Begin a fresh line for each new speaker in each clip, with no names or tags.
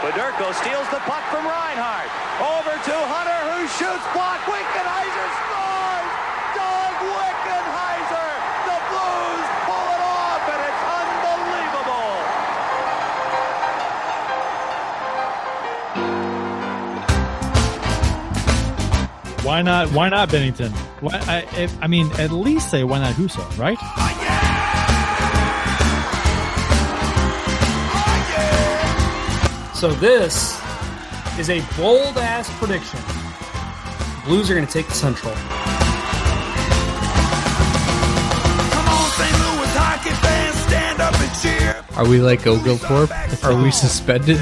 Federko steals the puck from Reinhart. Over to Hunter, who shoots block. Wickenheiser scores! Doug Wickenheiser! The Blues pull it off, and it's unbelievable!
Why not? Why not Bennington? Why, I, if, I mean, at least say why not Huso, right?
So this is a bold ass prediction. Blues are going to take the Central.
Come on, St. Louis hockey fans, stand up and cheer.
Are we like Oglethorpe? Are we suspended?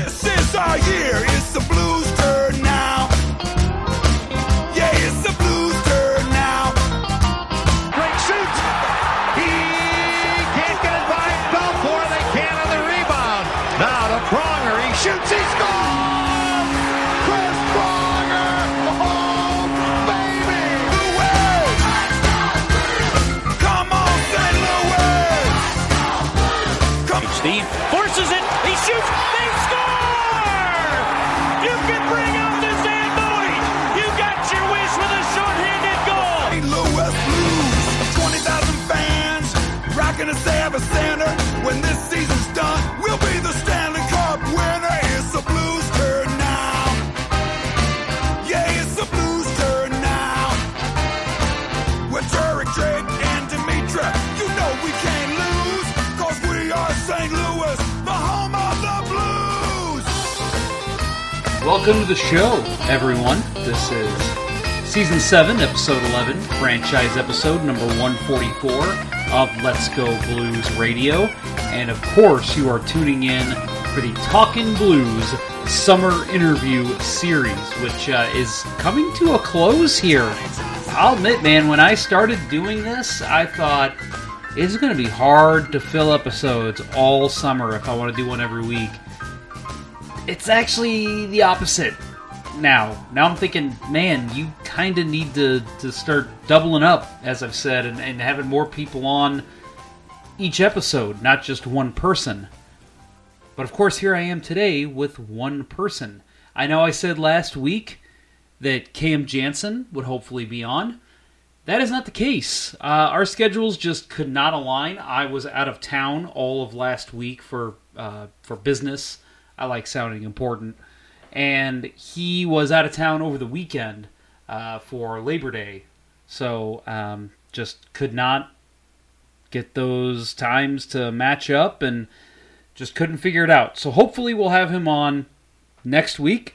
Welcome to the show, everyone. This is season 7, episode 11, franchise episode number 144 of Let's Go Blues Radio. And of course, you are tuning in for the Talkin' Blues summer interview series, which uh, is coming to a close here. I'll admit, man, when I started doing this, I thought it's going to be hard to fill episodes all summer if I want to do one every week it's actually the opposite now. Now I'm thinking, man, you kind of need to, to start doubling up, as I've said, and, and having more people on each episode, not just one person. But of course, here I am today with one person. I know I said last week that Cam Janssen would hopefully be on. That is not the case. Uh, our schedules just could not align. I was out of town all of last week for uh, for business. I like sounding important, and he was out of town over the weekend uh, for Labor Day, so um, just could not get those times to match up, and just couldn't figure it out. So hopefully we'll have him on next week,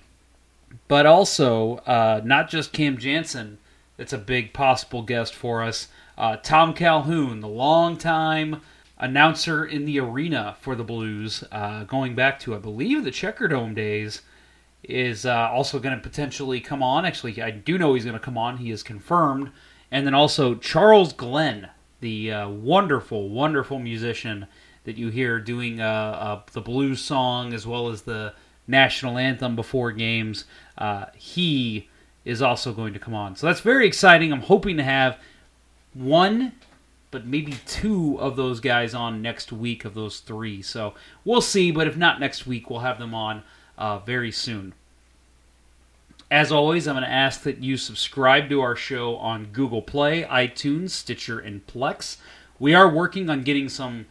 but also uh, not just Cam Janssen. That's a big possible guest for us. Uh, Tom Calhoun, the longtime announcer in the arena for the Blues, uh, going back to I believe the Checkerdome days, is uh, also going to potentially come on. Actually, I do know he's going to come on. He is confirmed. And then also Charles Glenn, the uh, wonderful, wonderful musician that you hear doing uh, uh, the blues song as well as the national anthem before games. Uh, he is also going to come on. So that's very exciting. I'm hoping to have one but maybe two of those guys on next week of those three. So we'll see, but if not next week, we'll have them on uh, very soon. As always, I'm going to ask that you subscribe to our show on Google Play, iTunes, Stitcher, and Plex. We are working on getting some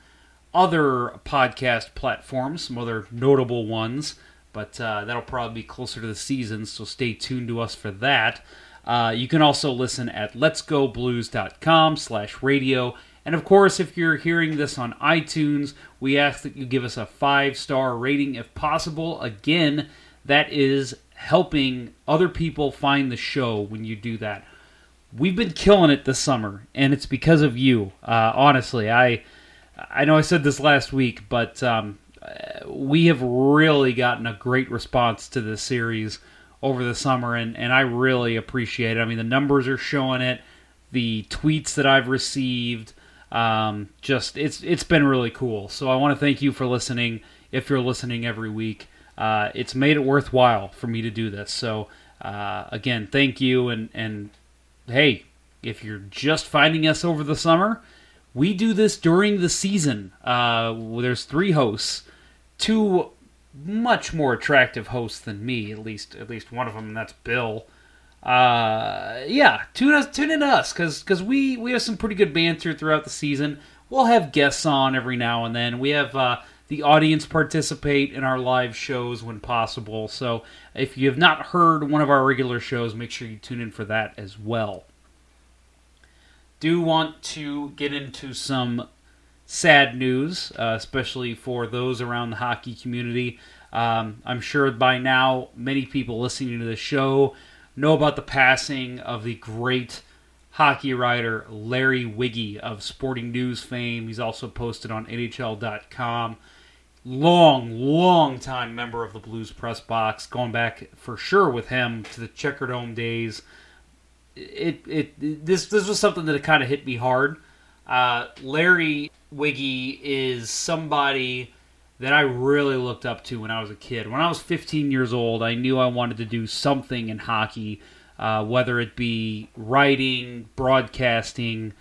other podcast platforms, some other notable ones, but uh, that'll probably be closer to the season, so stay tuned to us for that. Uh, you can also listen at letsgoblues.com slash radio. And of course, if you're hearing this on iTunes, we ask that you give us a five star rating if possible. Again, that is helping other people find the show when you do that. We've been killing it this summer, and it's because of you. Uh, honestly, I I know I said this last week, but um, we have really gotten a great response to this series over the summer, and, and I really appreciate it. I mean, the numbers are showing it, the tweets that I've received, um, just it's it's been really cool. So I want to thank you for listening. If you're listening every week, uh, it's made it worthwhile for me to do this. So uh, again, thank you, and and hey, if you're just finding us over the summer, we do this during the season. Uh, there's three hosts, two much more attractive hosts than me. At least, at least one of them, and that's Bill. Uh, yeah, tune us, tune in to us, because because we we have some pretty good banter throughout the season. We'll have guests on every now and then. We have uh, the audience participate in our live shows when possible. So if you have not heard one of our regular shows, make sure you tune in for that as well. Do want to get into some sad news, uh, especially for those around the hockey community. Um, I'm sure by now many people listening to the show know about the passing of the great hockey writer Larry Wigge of Sporting News fame. He's also posted on NHL.com. Long, long time member of the Blues press box, going back for sure with him to the Checkerdome days. It, it, this, this was something that kind of hit me hard. Uh, Larry Wigge is somebody that I really looked up to when I was a kid. When I was 15 years old, I knew I wanted to do something in hockey, uh, whether it be writing, broadcasting.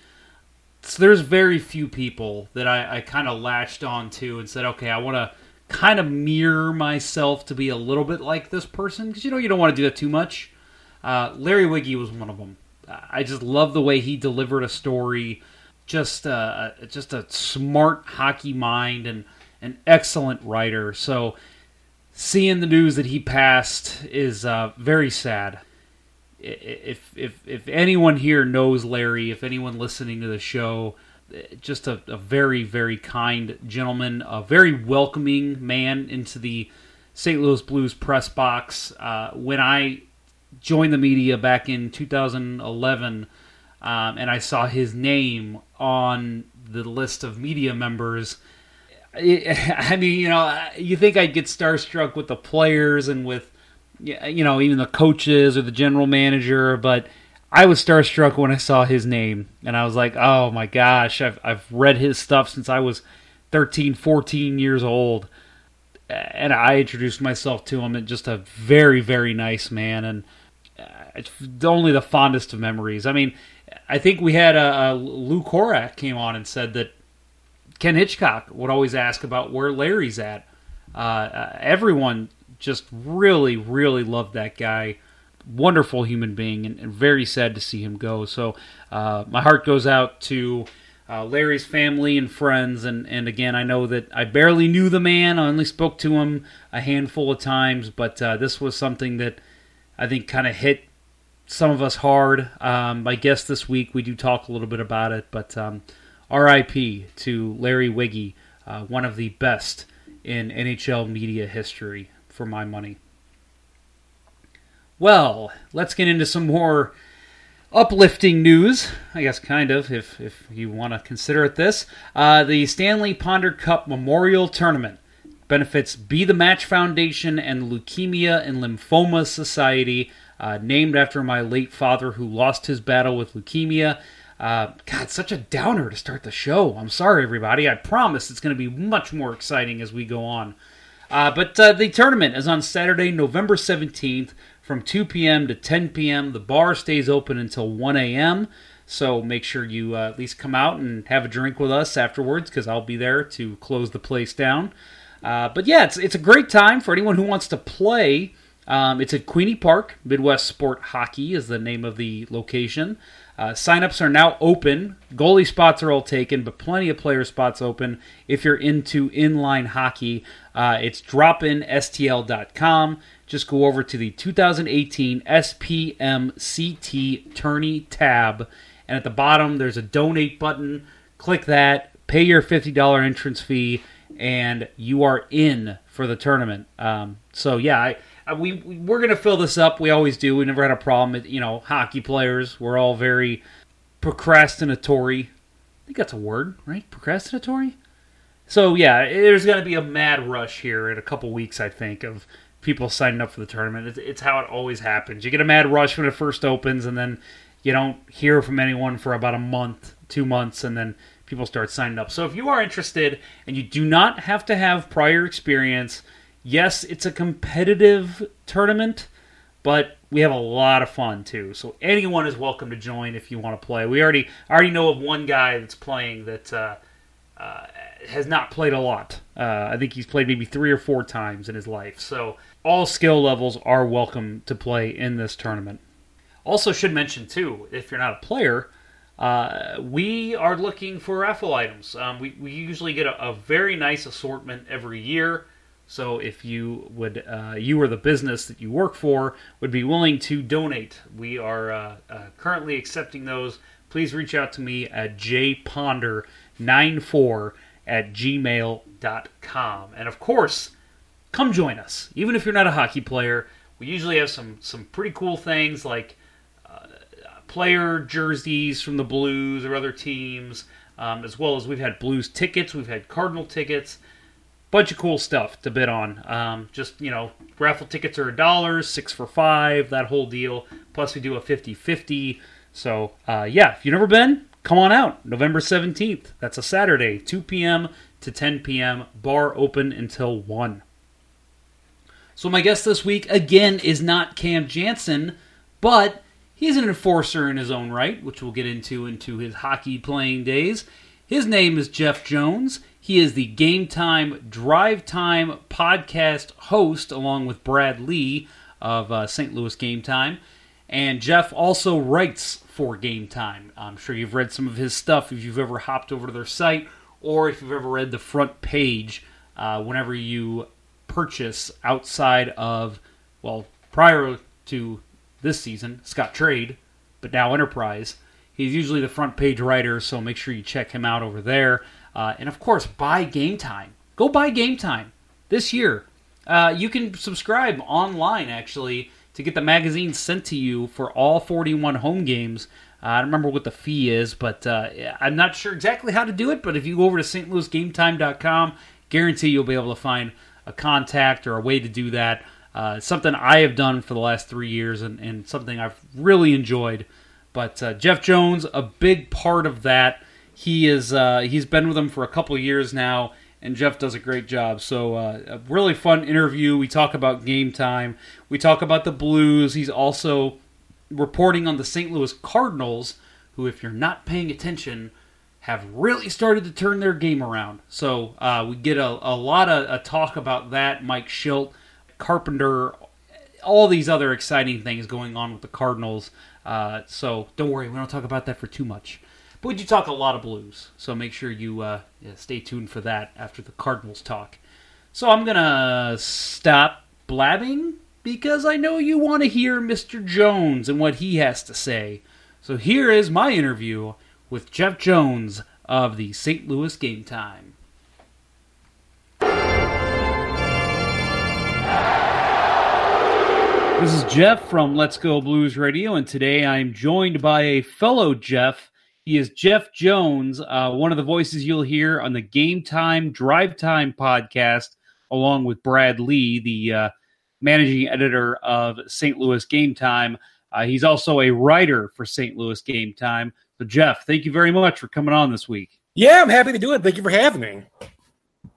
So there's very few people that I, I kind of latched onto and said, okay, I want to kind of mirror myself to be a little bit like this person because you know you don't want to do that too much. Uh, Larry Wigge was one of them. I just love the way he delivered a story. Just uh, just a smart hockey mind and an excellent writer. So seeing the news that he passed is uh, very sad. If if if anyone here knows Larry, if anyone listening to the show, just a, a very very kind gentleman, a very welcoming man into the St. Louis Blues press box. Uh, when I joined the media back in 2011, um, and I saw his name on the list of media members I mean, you know, you think I'd get starstruck with the players and with, you know, even the coaches or the general manager, but I was starstruck when I saw his name, and I was like, oh my gosh, I've I've read his stuff since I was 13, 14 years old, and I introduced myself to him, and just a very, very nice man, and uh, it's only the fondest of memories. I mean, I think we had a, Lou Korac came on and said that Ken Hitchcock would always ask about where Larry's at. Uh, uh, everyone just really, really loved that guy. Wonderful human being, and, and very sad to see him go. So uh, my heart goes out to uh, Larry's family and friends. And, and again, I know that I barely knew the man. I only spoke to him a handful of times, but uh, this was something that I think kind of hit some of us hard. Um, my guest this week, we do talk a little bit about it, but um, RIP to Larry Wigge, uh, one of the best in NHL media history, for my money. Well, let's get into some more uplifting news. I guess, kind of, if, if you want to consider it this. Uh, the Stanley Ponder Cup Memorial Tournament benefits Be the Match Foundation and Leukemia and Lymphoma Society, uh, named after my late father who lost his battle with leukemia uh, God, such a downer to start the show. I'm sorry, everybody. I promise it's going to be much more exciting as we go on. Uh, but uh, the tournament is on Saturday, November 17th from 2 p.m. to 10 p.m. The bar stays open until 1 a.m. So make sure you uh, at least come out and have a drink with us afterwards because I'll be there to close the place down. Uh, but yeah, it's, it's a great time for anyone who wants to play. Um, it's at Queeny Park. Midwest Sport Hockey is the name of the location. Uh, signups are now open. Goalie spots are all taken, but plenty of player spots open if you're into inline hockey. Uh, it's dropinstl.com. Just go over to the 2018 SPMCT Tourney tab, and at the bottom there's a donate button. Click that, pay your $50 entrance fee, and you are in for the tournament. Um, so, yeah, I Uh, we we're gonna fill this up. We always do. We never had a problem. You know, hockey players. We're all very procrastinatory. I think that's a word, right? Procrastinatory. So yeah, there's gonna be a mad rush here in a couple weeks. I think of people signing up for the tournament. It's, it's how it always happens. You get a mad rush when it first opens, and then you don't hear from anyone for about a month, two months, and then people start signing up. So if you are interested and you do not have to have prior experience yes, it's a competitive tournament, but we have a lot of fun too. So anyone is welcome to join if you want to play. We already I already know of one guy that's playing that uh, uh, has not played a lot. Uh, I think he's played maybe three or four times in his life. So all skill levels are welcome to play in this tournament. Also, should mention too, if you're not a player, uh, we are looking for raffle items. Um, we, we usually get a, a, very nice assortment every year. So if you would, uh, you or the business that you work for would be willing to donate, we are uh, uh currently accepting those. Please reach out to me at jponder94 at gmail.com. And of course, come join us. Even if you're not a hockey player, we usually have some, some pretty cool things like player jerseys from the Blues or other teams, um, as well as we've had Blues tickets, we've had Cardinal tickets, bunch of cool stuff to bid on. Um, just you know, raffle tickets are a dollar, six for five, that whole deal. Plus, we do a 50-50. So uh, yeah, if you've never been, come on out. November seventeenth. That's a Saturday, two p.m. to ten p.m. Bar open until one. So my guest this week again is not Cam Janssen, but He's an enforcer in his own right, which we'll get into into his hockey playing days. His name is Jeff Jones. He is the Game Time Drive Time podcast host, along with Brad Lee of uh, St. Louis Game Time. And Jeff also writes for Game Time. I'm sure you've read some of his stuff if you've ever hopped over to their site or if you've ever read the front page uh, whenever you purchase outside of, well, prior to this season, Scottrade, but now Enterprise. He's usually the front page writer, so make sure you check him out over there. Uh, and of course, buy Game Time. Go buy Game Time this year. Uh, you can subscribe online actually to get the magazine sent to you for all 41 home games. Uh, I don't remember what the fee is, but uh, I'm not sure exactly how to do it. But if you go over to stlouisgametime.com, guarantee you'll be able to find a contact or a way to do that. Uh, something I have done for the last three years and, and something I've really enjoyed. But uh, Jeff Jones, a big part of that. He is uh, he's been with them for a couple years now, and Jeff does a great job. So uh, a really fun interview. We talk about game time. We talk about the Blues. He's also reporting on the St. Louis Cardinals, who, if you're not paying attention, have really started to turn their game around. So uh, we get a, a lot of a talk about that. Mike Shildt Carpenter, all these other exciting things going on with the Cardinals. Uh, so don't worry, we don't talk about that for too much. But we do talk a lot of blues, so make sure you uh, yeah, stay tuned for that after the Cardinals talk. So I'm gonna stop blabbing because I know you want to hear Mr. Jones and what he has to say. So here is my interview with Jeff Jones of the St. Louis Game Time. This is Jeff from Let's Go Blues Radio, and today I'm joined by a fellow Jeff. He is Jeff Jones, uh, one of the voices you'll hear on the Game Time Drive Time podcast, along with Brad Lee, the uh, managing editor of St. Louis Game Time. Uh, he's also a writer for St. Louis Game Time. So, Jeff, thank you very much for coming on this week.
Yeah, I'm happy to do it. Thank you for having me.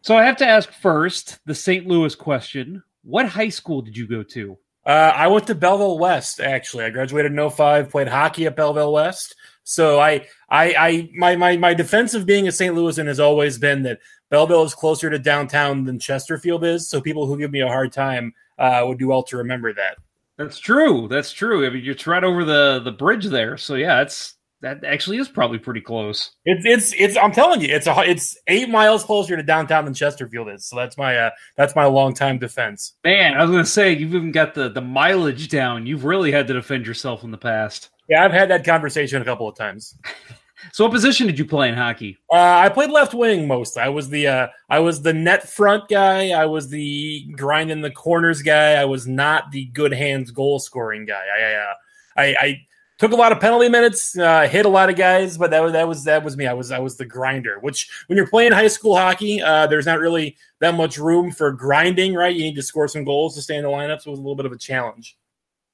So, I have to ask first the St. Louis question What high school did you go to?
Uh, I went to Belleville West. Actually, I graduated in 05, played hockey at Belleville West. So I, I, I, my, my, my defense of being a St. Louisan has always been that Belleville is closer to downtown than Chesterfield is. So people who give me a hard time uh, would do well to remember that.
That's true. That's true. I mean, you're right over the the bridge there. So yeah, it's that actually is probably pretty close.
It's it's it's. I'm telling you, it's a it's eight miles closer to downtown than Chesterfield is. So that's my uh that's my long time defense.
Man, I was gonna say you've even got the the mileage down. You've really had to defend yourself in the past.
Yeah, I've had that conversation a couple of times.
so, what position did you play in hockey?
Uh, I played left wing most. I was the uh, I was the net front guy. I was the grind in the corners guy. I was not the good hands goal scoring guy. I uh, I, I took a lot of penalty minutes, uh, hit a lot of guys, but that was that was that was me. I was I was the grinder. Which when you're playing high school hockey, uh, there's not really that much room for grinding, right? You need to score some goals to stay in the lineup, so it was a little bit of a challenge.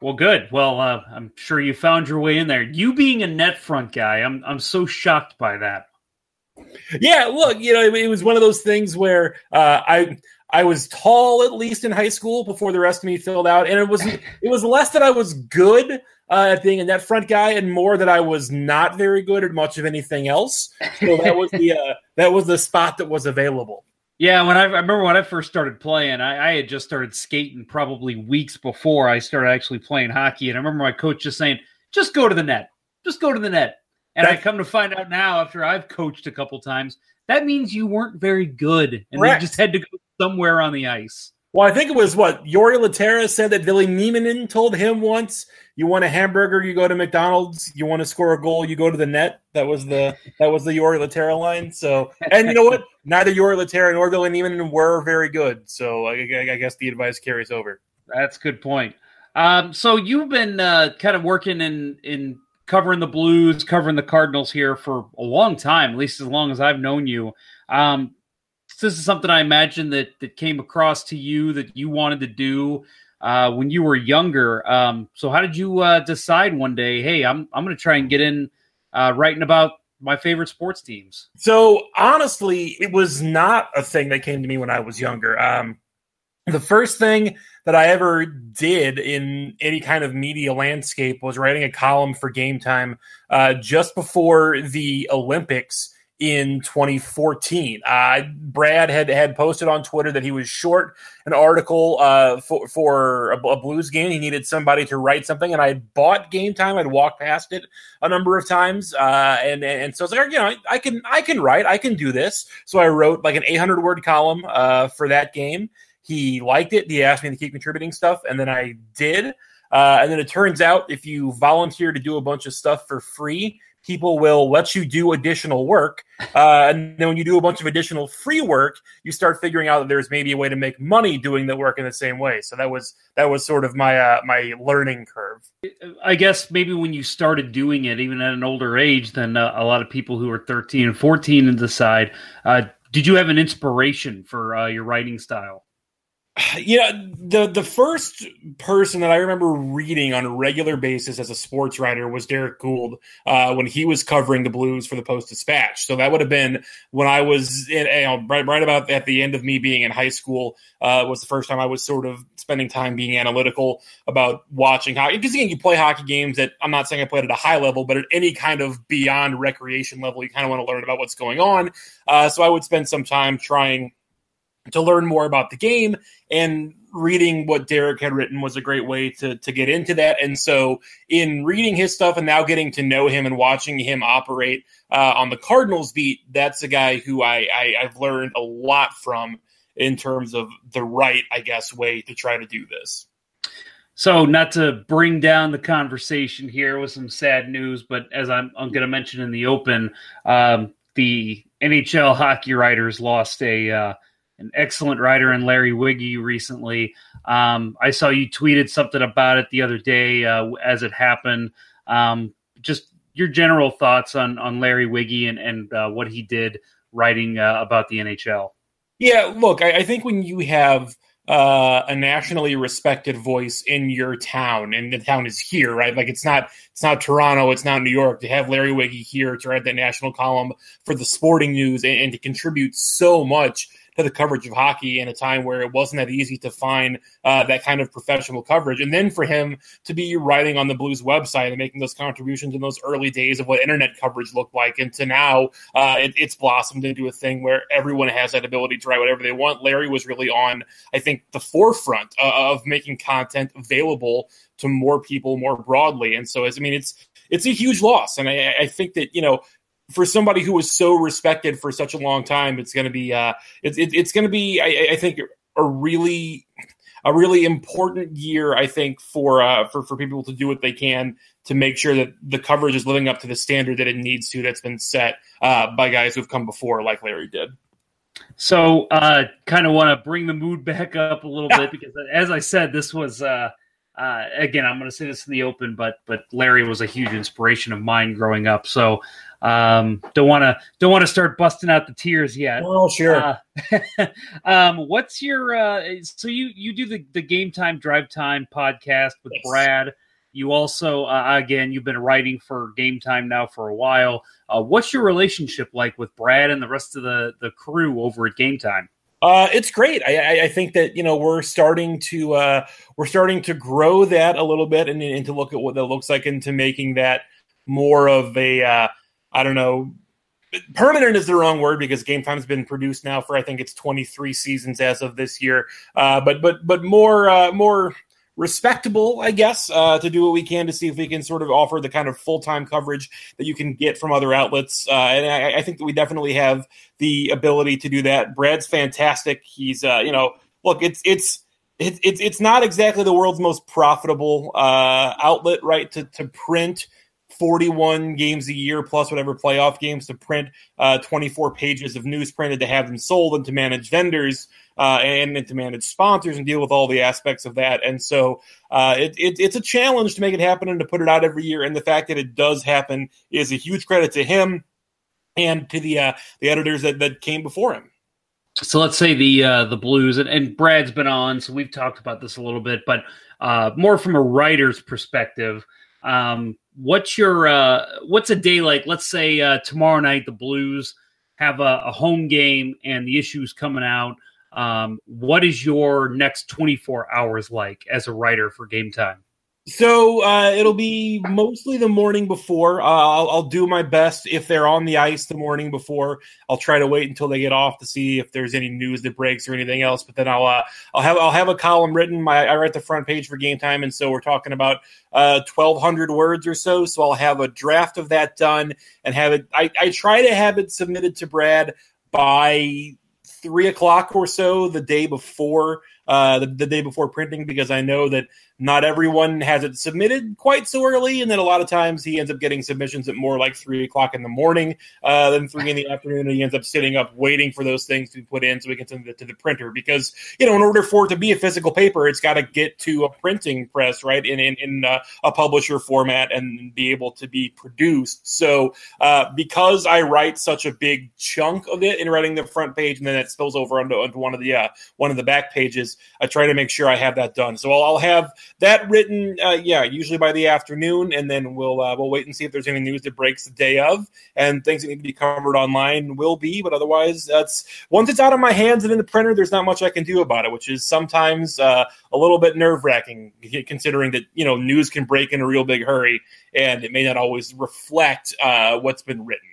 Well, good. Well, uh, I'm sure you found your way in there. You being a net front guy, I'm I'm so shocked by that.
Yeah, look, you know, it was one of those things where uh, I I was tall at least in high school before the rest of me filled out, and it was it was less that I was good uh, at being a net front guy, and more that I was not very good at much of anything else. So that was the uh, that was the spot that was available.
Yeah, when I, I remember when I first started playing, I, I, had just started skating probably weeks before I started actually playing hockey, and I remember my coach just saying, "Just go to the net, just go to the net." And I come to find out now, after I've coached a couple times, that means you weren't very good, and Correct. you just had to go somewhere on the ice.
Well, I think it was what Jori Lehtera said that Ville Nieminen told him once. You want a hamburger, you go to McDonald's. You want to score a goal, you go to the net. That was the that was the Jori Lehtera line. So, and you know what? Neither Jori Lehtera nor Ville Nieminen were very good. So, I, I, guess the advice carries over.
That's a good point. Um, so you've been uh, kind of working in in covering the Blues, covering the Cardinals here for a long time, at least as long as I've known you. Um, this is something I imagine that that came across to you that you wanted to do uh, when you were younger. Um, so how did you uh, decide one day, hey, I'm I'm going to try and get in uh, writing about my favorite sports teams?
So honestly, it was not a thing that came to me when I was younger. Um, the first thing that I ever did in any kind of media landscape was writing a column for Game Time uh, just before the Olympics in 2014. Uh, Brad had had posted on Twitter that he was short an article uh, for for a, a, Blues game. He needed somebody to write something, and I bought Game Time. I'd walked past it a number of times, uh, and and so I was like, you know, I, I, can I can write, I can do this. So I wrote like an 800 word column uh, for that game. He liked it. He asked me to keep contributing stuff, and then I did. Uh, and then it turns out if you volunteer to do a bunch of stuff for free, people will let you do additional work. Uh, and then when you do a bunch of additional free work, you start figuring out that there's maybe a way to make money doing the work in the same way. So that was that was sort of my uh, my learning curve.
I guess maybe when you started doing it, even at an older age than uh, a lot of people who are 13 and 14 and decide, uh, did you have an inspiration for uh, your writing style?
Yeah, the the first person that I remember reading on a regular basis as a sports writer was Derrick Goold uh, when he was covering the Blues for the Post Dispatch. So that would have been when I was in, you know, right right about at the end of me being in high school. Uh, was the first time I was sort of spending time being analytical about watching hockey. Because again, you play hockey games that I'm not saying I played at a high level, but at any kind of beyond recreation level, you kind of want to learn about what's going on. Uh, so I would spend some time trying to learn more about the game and reading what Derrick had written was a great way to to get into that. And so, in reading his stuff and now getting to know him and watching him operate uh, on the Cardinals beat, that's a guy who I, I I've learned a lot from in terms of the right, I guess, way to try to do this.
So, not to bring down the conversation here with some sad news, but as I'm, I'm going to mention in the open, um, the NHL hockey writers lost a uh, an excellent writer in Larry Wigge recently. Um, I saw you tweeted something about it the other day uh, as it happened. Um, just your general thoughts on on Larry Wigge and and uh, what he did writing uh, about the NHL.
Yeah, look, I, I think when you have uh, a nationally respected voice in your town, and the town is here, right? Like it's not it's not Toronto, it's not New York. To have Larry Wiggy here to write that national column for the sporting news and, and to contribute so much to the coverage of hockey in a time where it wasn't that easy to find uh, that kind of professional coverage. And then for him to be writing on the Blues website and making those contributions in those early days of what internet coverage looked like, and to now uh, it, it's blossomed into a thing where everyone has that ability to write whatever they want. Larry was really on, I think, the forefront uh, of making content available to more people more broadly. And so, as I mean, it's it's a huge loss, and I, I think that you know for somebody who was so respected for such a long time, it's going to be uh, it's it, it's going to be I, I, think a really a really important year. I think for uh, for for people to do what they can to make sure that the coverage is living up to the standard that it needs to that's been set uh, by guys who've come before, like Larry did.
So, uh, kind of want to bring the mood back up a little bit because, as I said, this was. Uh, uh, again, I'm going to say this in the open, but but Larry was a huge inspiration of mine growing up. So um, don't want to don't want to start busting out the tears yet.
Oh, sure. Uh,
um, what's your uh, so you you do the the game time drive time podcast with yes. Brad. You also uh, again you've been writing for Game Time now for a while. Uh, what's your relationship like with Brad and the rest of the the crew over at Game Time?
Uh, it's great. I, I, think that you know we're starting to uh, we're starting to grow that a little bit and, and to look at what that looks like into making that more of a uh, I don't know, permanent is the wrong word because game time's been produced now for I think it's 23 seasons as of this year. Uh, but but but more uh, more respectable, I guess, uh, to do what we can to see if we can sort of offer the kind of full time coverage that you can get from other outlets. Uh, and I, I, think that we definitely have the ability to do that. Brad's fantastic. He's, uh, you know, look, it's it's. It's, it's, not exactly the world's most profitable uh, outlet, right? To, to print 41 games a year plus whatever playoff games to print uh, 24 pages of news printed to have them sold and to manage vendors uh, and, and, to manage sponsors and deal with all the aspects of that. And so uh, it, it, it's a challenge to make it happen and to put it out every year. And the fact that it does happen is a huge credit to him and to the uh, the editors that, that came before him.
So let's say the uh, the Blues and, and Brad's been on, so we've talked about this a little bit, but uh, more from a writer's perspective. Um, what's your uh, what's a day like? Let's say uh, tomorrow night the Blues have a, a home game and the issues coming out. Um, what is your next 24 hours like as a writer for game time?
So uh, it'll be mostly the morning before. Uh, I'll, I'll, do my best if they're on the ice the morning before. I'll try to wait until they get off to see if there's any news that breaks or anything else. But then I'll uh, I'll have I'll have a column written. My I write the front page for Game Time, and so we're talking about uh, twelve hundred words or so. So I'll have a draft of that done and have it. I, I try to have it submitted to Brad by three o'clock or so the day before uh, the, the, day before printing because I know that not everyone has it submitted quite so early, and then a lot of times he ends up getting submissions at more like three o'clock in the morning uh, than three in the afternoon. And he ends up sitting up waiting for those things to be put in so we can send it to the printer because you know in order for it to be a physical paper, it's got to get to a printing press, right, in in, in uh, a publisher format and be able to be produced. So uh, because I write such a big chunk of it in writing the front page, and then it spills over onto, onto one of the uh, one of the back pages, I try to make sure I have that done. So I'll, I'll have that written, uh, yeah, usually by the afternoon, and then we'll uh, we'll wait and see if there's any news that breaks the day of, and things that need to be covered online will be. But otherwise, that's once it's out of my hands and in the printer, there's not much I can do about it, which is sometimes uh, a little bit nerve wracking, considering that you know news can break in a real big hurry, and it may not always reflect uh, what's been written.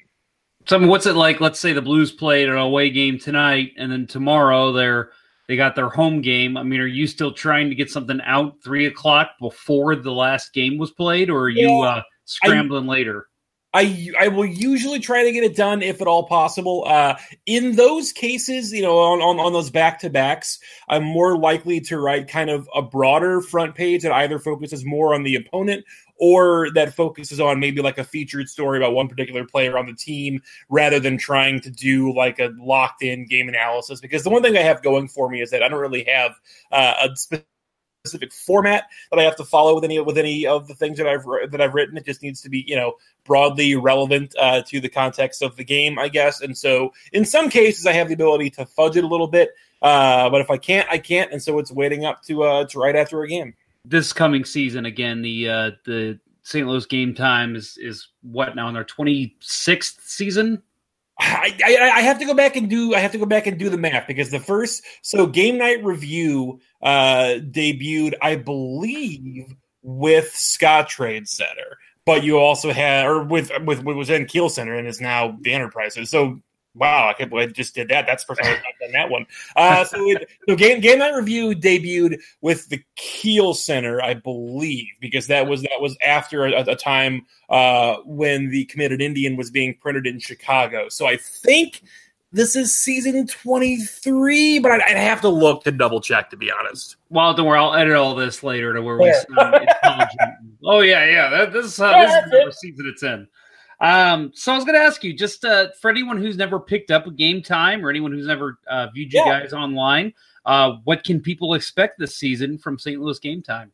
So, I mean, what's it like? Let's say the Blues played an away game tonight, and then tomorrow they're they got their home game. I mean, are you still trying to get something out three o'clock before the last game was played, or are you yeah, uh, scrambling I, later?
I I will usually try to get it done if at all possible. Uh, in those cases, you know, on, on, on those back to backs, I'm more likely to write kind of a broader front page that either focuses more on the opponent or that focuses on maybe like a featured story about one particular player on the team rather than trying to do like a locked in game analysis. Because the one thing I have going for me is that I don't really have uh, a specific format that I have to follow with any with any of the things that I've that I've written. It just needs to be you know broadly relevant uh, to the context of the game, I guess. And so in some cases, I have the ability to fudge it a little bit. Uh, but if I can't, I can't, and so it's waiting up to uh, to right after a game
this coming season again the uh, the St. Louis game time is is what now in their 26th season
I, I, I, have to go back and do I have to go back and do the math because the first so game night review uh debuted I believe with Scottrade Center but you also had or with with what was in Kiel Center and is now the Enterprises so Wow, I can't believe I just did that. That's the first time I've done that one. Uh, so, it, so game game night review debuted with the Kiel Center, I believe, because that was that was after a, a time uh, when the Committed Indian was being printed in Chicago. So I think this is season 23, but I'd, I'd, have to look to double check, to be honest.
Well, don't worry, I'll edit all this later to where we sound intelligent. oh, yeah, yeah. That, this is, uh, yeah, this is the season it's in. Um, so I was going to ask you, just uh, for anyone who's never picked up a game time or anyone who's never uh, viewed you yeah. guys online, uh, what can people expect this season from St. Louis Game Time?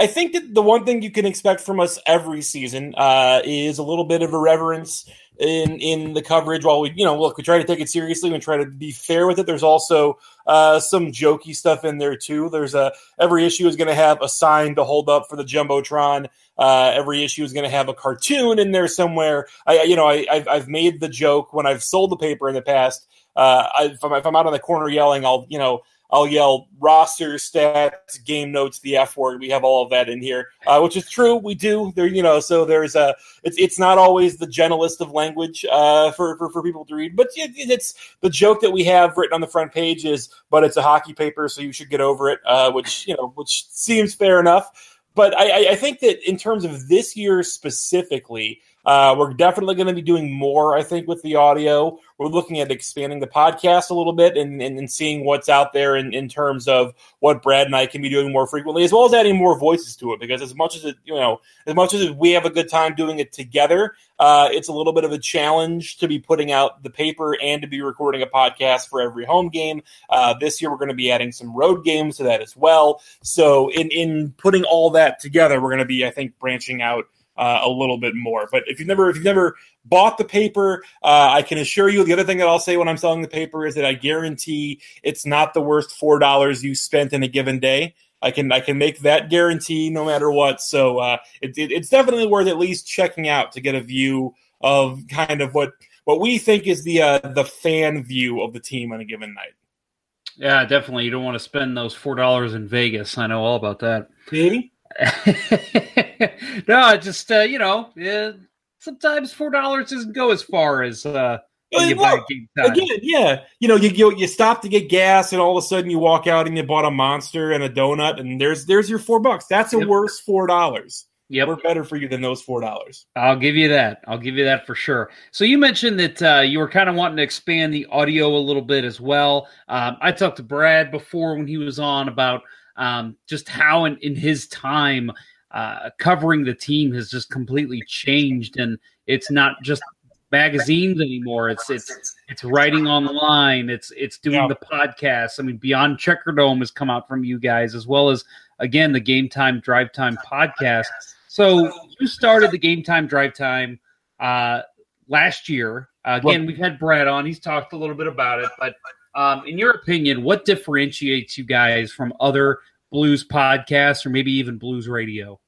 I think that the one thing you can expect from us every season uh, is a little bit of irreverence in in the coverage. While we, you know, look, we try to take it seriously and try to be fair with it. There's also uh, some jokey stuff in there too. There's a every issue is going to have a sign to hold up for the jumbotron. Uh, every issue is going to have a cartoon in there somewhere. I, you know, I, I've, I've made the joke when I've sold the paper in the past. Uh, I, if, I'm, if I'm out on the corner yelling, I'll, you know, I'll yell roster stats, game notes, the F word. We have all of that in here, uh, which is true. We do there, you know. So there's a. It's it's not always the gentlest of language uh, for, for for people to read, but it, it's the joke that we have written on the front page is, but it's a hockey paper, so you should get over it. Uh, which you know, which seems fair enough. But I, I think that in terms of this year specifically, uh, we're definitely going to be doing more, I think, with the audio. We're looking at expanding the podcast a little bit and, and, and, seeing what's out there in, in terms of what Brad and I can be doing more frequently, as well as adding more voices to it. Because as much as it, you know, as much as we have a good time doing it together, uh, it's a little bit of a challenge to be putting out the paper and to be recording a podcast for every home game. Uh, this year, we're going to be adding some road games to that as well. So, in in putting all that together, we're going to be, I think, branching out uh, a little bit more. But if you've never if you've never bought the paper, uh, I can assure you the other thing that I'll say when I'm selling the paper is that I guarantee it's not the worst four dollars you spent in a given day. I can I can make that guarantee no matter what. So uh, it, it, it's definitely worth at least checking out to get a view of kind of what what we think is the uh, the fan view of the team on a given night.
Yeah, definitely. You don't want to spend those four dollars in Vegas. I know all about that.
See?
no, just uh, you know, yeah, sometimes four dollars doesn't go as far as uh, when you buy game.
Again, yeah, you know, you, you you stop to get gas, and all of a sudden you walk out and you bought a monster and a donut, and there's there's your four bucks. That's a yep. worse four dollars.
Yep.
We're better for you than those four dollars.
I'll give you that. I'll give you that for sure. So you mentioned that uh, you were kind of wanting to expand the audio a little bit as well. Um, I talked to Brad before when he was on about um, just how in, in his time uh, covering the team has just completely changed, and it's not just magazines anymore. It's it's it's writing online. It's it's doing yeah. the podcast. I mean, Beyond Checkerdome has come out from you guys as well as again the Game Time Drive Time podcast. So you started the Game Time Drive Time uh, last year. Uh, again, we've had Brad on. He's talked a little bit about it, but um, in your opinion, what differentiates you guys from other blues podcasts or maybe even blues radio?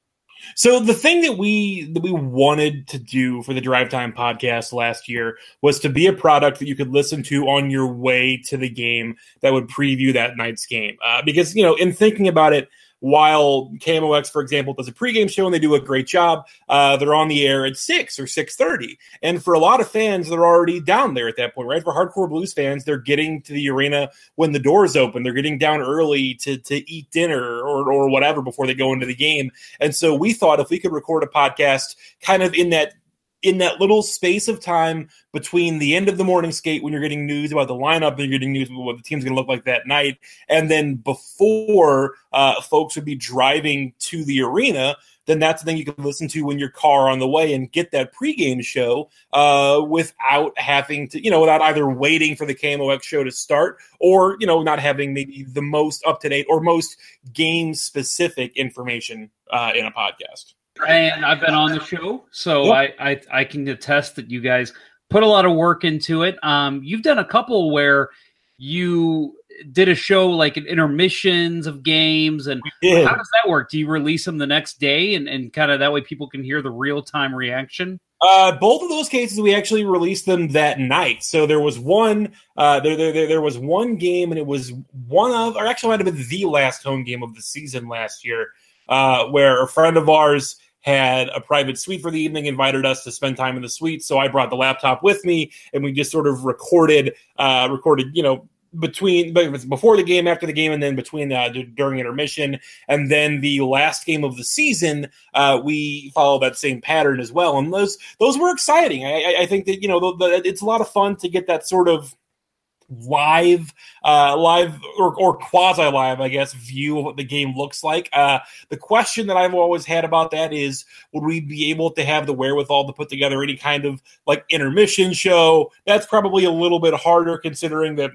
So the thing that we that we wanted to do for the Drive Time podcast last year was to be a product that you could listen to on your way to the game that would preview that night's game. Uh, because you know, in thinking about it, while KMOX, for example, does a pregame show and they do a great job, uh, they're on the air at six or six thirty, and for a lot of fans, they're already down there at that point, right? For hardcore blues fans, they're getting to the arena when the doors open. They're getting down early to to eat dinner or or whatever before they go into the game. And so we thought if we could record a podcast kind of in that in that little space of time between the end of the morning skate when you're getting news about the lineup and you're getting news about what the team's going to look like that night, and then before uh, folks would be driving to the arena, then that's the thing you can listen to in your car on the way and get that pregame show uh, without having to, you know, without either waiting for the KMOX show to start or, you know, not having maybe the most up to date or most game specific information uh, in a podcast
and I've been on the show, so yep. I, I, I can attest that you guys put a lot of work into it. Um, you've done a couple where you did a show like an intermissions of games, and how does that work? Do you release them the next day, and, and kind of that way people can hear the real time reaction?
Uh, both of those cases, we actually released them that night. So there was one, uh, there, there, there was one game, and it was one of, or actually might have been the last home game of the season last year, uh, where a friend of ours had a private suite for the evening, invited us to spend time in the suite. So I brought the laptop with me, and we just sort of recorded, uh, recorded, you know, between before the game, after the game, and then between uh, during intermission, and then the last game of the season, uh, we follow that same pattern as well. And those those were exciting. I, I think that you know the, the, it's a lot of fun to get that sort of live uh live or, or quasi live i guess view of what the game looks like uh the question that i've always had about that is would we be able to have the wherewithal to put together any kind of like intermission show that's probably a little bit harder considering that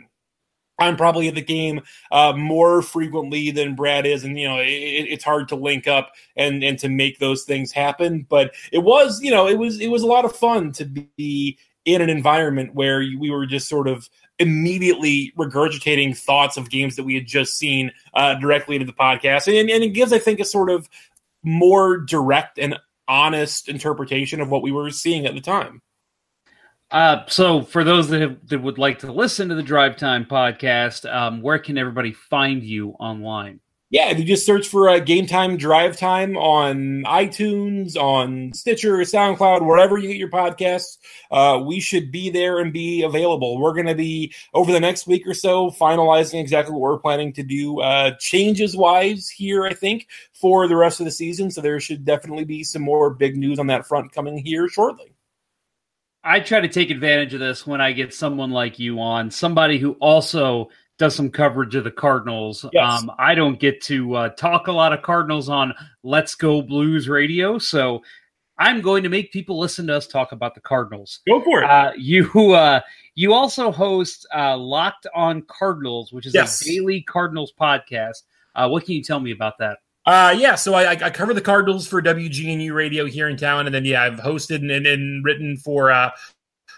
I'm probably at the game uh, more frequently than Brad is, and you know it, it's hard to link up and and to make those things happen. But it was, you know, it was it was a lot of fun to be in an environment where we were just sort of immediately regurgitating thoughts of games that we had just seen uh, directly into the podcast. And, and it gives, I think, a sort of more direct and honest interpretation of what we were seeing at the time.
Uh, so, for those that, have, that would like to listen to the Drive Time podcast, um, where can everybody find you online?
Yeah, if you just search for uh, Game Time Drive Time on iTunes, on Stitcher, SoundCloud, wherever you get your podcasts, uh, we should be there and be available. We're going to be over the next week or so finalizing exactly what we're planning to do, uh, changes wise here. I think for the rest of the season, so there should definitely be some more big news on that front coming here shortly.
I try to take advantage of this when I get someone like you on, somebody who also does some coverage of the Cardinals.
Yes.
Um, I don't get to uh, talk a lot of Cardinals on Let's Go Blues radio, so I'm going to make people listen to us talk about the Cardinals.
Go for it.
Uh, you uh, you also host uh, Locked On Cardinals, which is
Yes.
a daily Cardinals podcast. Uh, what can you tell me about that?
Uh, yeah, so I, I cover the Cardinals for WGNU Radio here in town, and then yeah, I've hosted and, and, and written for uh,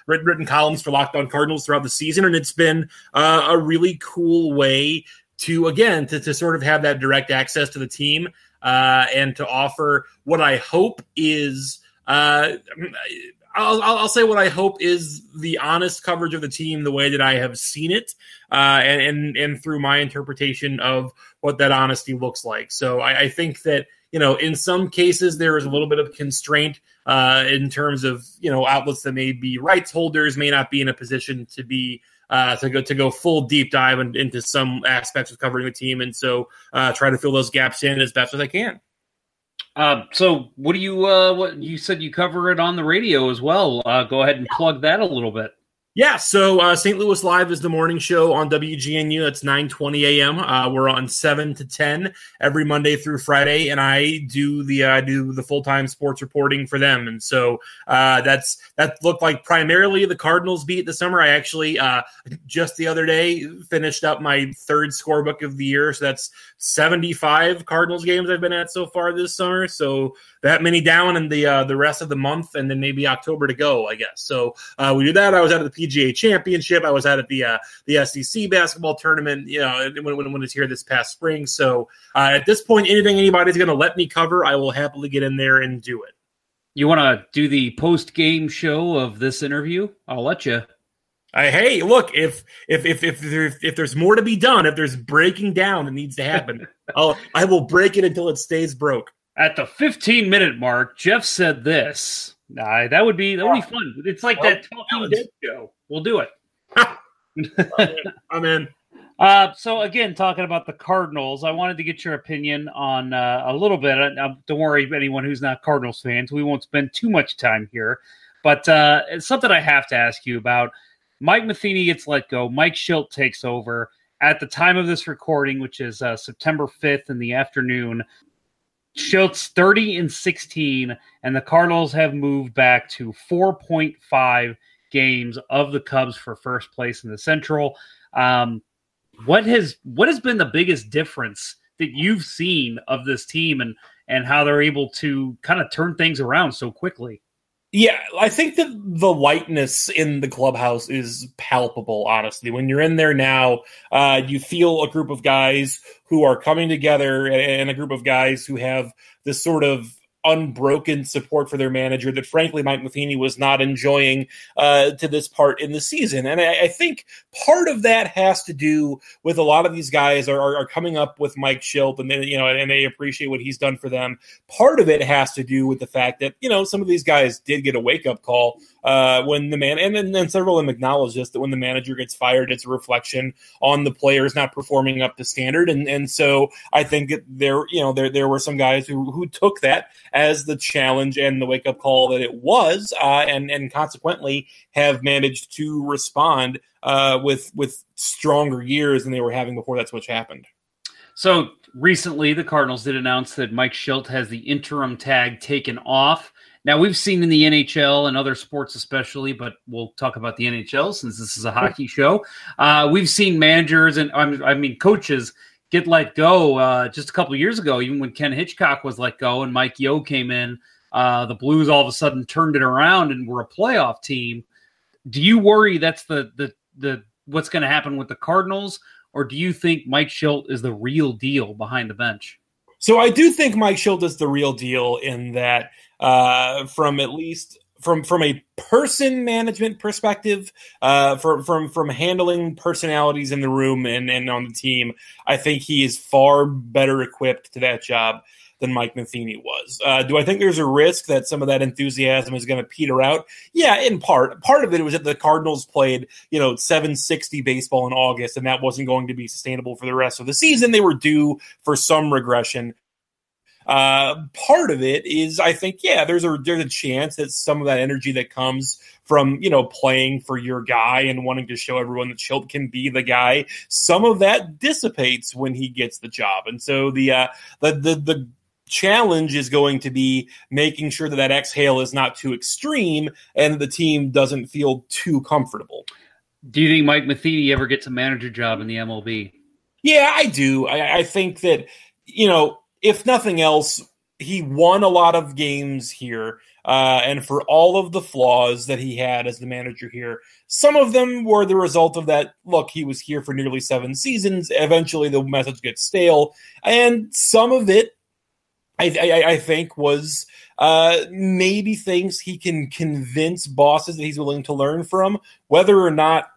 written, written columns for Locked On Cardinals throughout the season, and it's been uh, a really cool way to again to, to sort of have that direct access to the team uh, and to offer what I hope is. Uh, I'll, I'll say what I hope is the honest coverage of the team, the way that I have seen it, uh, and, and and through my interpretation of what that honesty looks like. So I, I think that you know in some cases there is a little bit of constraint uh, in terms of you know outlets that may be rights holders may not be in a position to be uh, to go to go full deep dive in, into some aspects of covering the team, and so uh, try to fill those gaps in as best as I can.
Uh, so, what do you? Uh, what you said you cover it on the radio as well? Uh, go ahead and plug that a little bit.
Yeah, so uh, St. Louis Live is the morning show on WGNU. It's 9:20 a.m. Uh, we're on seven to ten every Monday through Friday, and I do the I do the full time sports reporting for them. And so uh, that's that looked like primarily the Cardinals beat this summer. I actually uh, just the other day finished up my third scorebook of the year, so that's 75 Cardinals games I've been at so far this summer. So that many down in the uh, the rest of the month, and then maybe October to go, I guess. So uh, we did that. I was out at the PGA Championship. I was out at the uh, the SEC basketball tournament. You know, when when, when it's here this past spring. So uh, at this point, anything anybody's going to let me cover, I will happily get in there and do it.
You want to do the post game show of this interview? I'll let you.
I, hey, look if if if if, there, if there's more to be done, if there's breaking down that needs to happen, I'll I will break it until it stays broke.
At the 15 minute mark, Jeff said this. Uh, that would be that would be fun. It's like that Talking Dead show. We'll do it.
I'm in.
Uh, so again, talking about the Cardinals, I wanted to get your opinion on uh, a little bit. Uh, don't worry, anyone who's not Cardinals fans, we won't spend too much time here. But uh, it's something I have to ask you about. Mike Matheny gets let go. Mike Shildt takes over. At the time of this recording, which is uh, September 5th in the afternoon, Shildt's 30 and 16, and the Cardinals have moved back to 4.5 games of the Cubs for first place in the Central. Um, what has what has been the biggest difference that you've seen of this team and and how they're able to kind of turn things around so quickly?
Yeah, I think that the lightness in the clubhouse is palpable, honestly. When you're in there now, uh, you feel a group of guys who are coming together and a group of guys who have this sort of unbroken support for their manager that frankly Mike Matheny was not enjoying uh, to this part in the season. And I, I, think part of that has to do with a lot of these guys are, are, are coming up with Mike Shildt and they, you know, and they appreciate what he's done for them. Part of it has to do with the fact that, you know, some of these guys did get a wake up call uh, when the man, and then several of them acknowledge this, that when the manager gets fired, it's a reflection on the players not performing up to standard. And, and so I think there, you know, there, there were some guys who, who took that as the challenge and the wake up call that it was, uh, and and consequently have managed to respond uh, with with stronger years than they were having before that switch happened.
So recently, the Cardinals did announce that Mike Shildt has the interim tag taken off. Now we've seen in the NHL and other sports, especially, but we'll talk about the NHL since this is a hockey show. Uh, we've seen managers and I mean coaches get let go uh, just a couple years ago. Even when Ken Hitchcock was let go and Mike Yeo came in, uh, the Blues all of a sudden turned it around and were a playoff team. Do you worry that's the the the what's going to happen with the Cardinals, or do you think Mike Shildt is the real deal behind the bench?
So I do think Mike Shildt is the real deal in that, uh, from at least from from a person management perspective, uh, from from from handling personalities in the room and and on the team, I think he is far better equipped to that job than Mike Matheny was. Uh, do I think there's a risk that some of that enthusiasm is going to peter out? Yeah, in part. Part of it was that the Cardinals played, you know, 760 baseball in August, and that wasn't going to be sustainable for the rest of the season. They were due for some regression. Uh, part of it is, I think, yeah, there's a there's a chance that some of that energy that comes from you know playing for your guy and wanting to show everyone that Shildt can be the guy, some of that dissipates when he gets the job, and so the uh, the the the challenge is going to be making sure that that exhale is not too extreme and the team doesn't feel too comfortable.
Do you think Mike Matheny ever gets a manager job in the MLB?
Yeah, I do. I, I think that you know if nothing else, he won a lot of games here. Uh, and for all of the flaws that he had as the manager here, some of them were the result of that. Look, he was here for nearly seven seasons. Eventually, the message gets stale, and some of it, I, I, I think, was uh, maybe things he can convince bosses that he's willing to learn from. Whether or not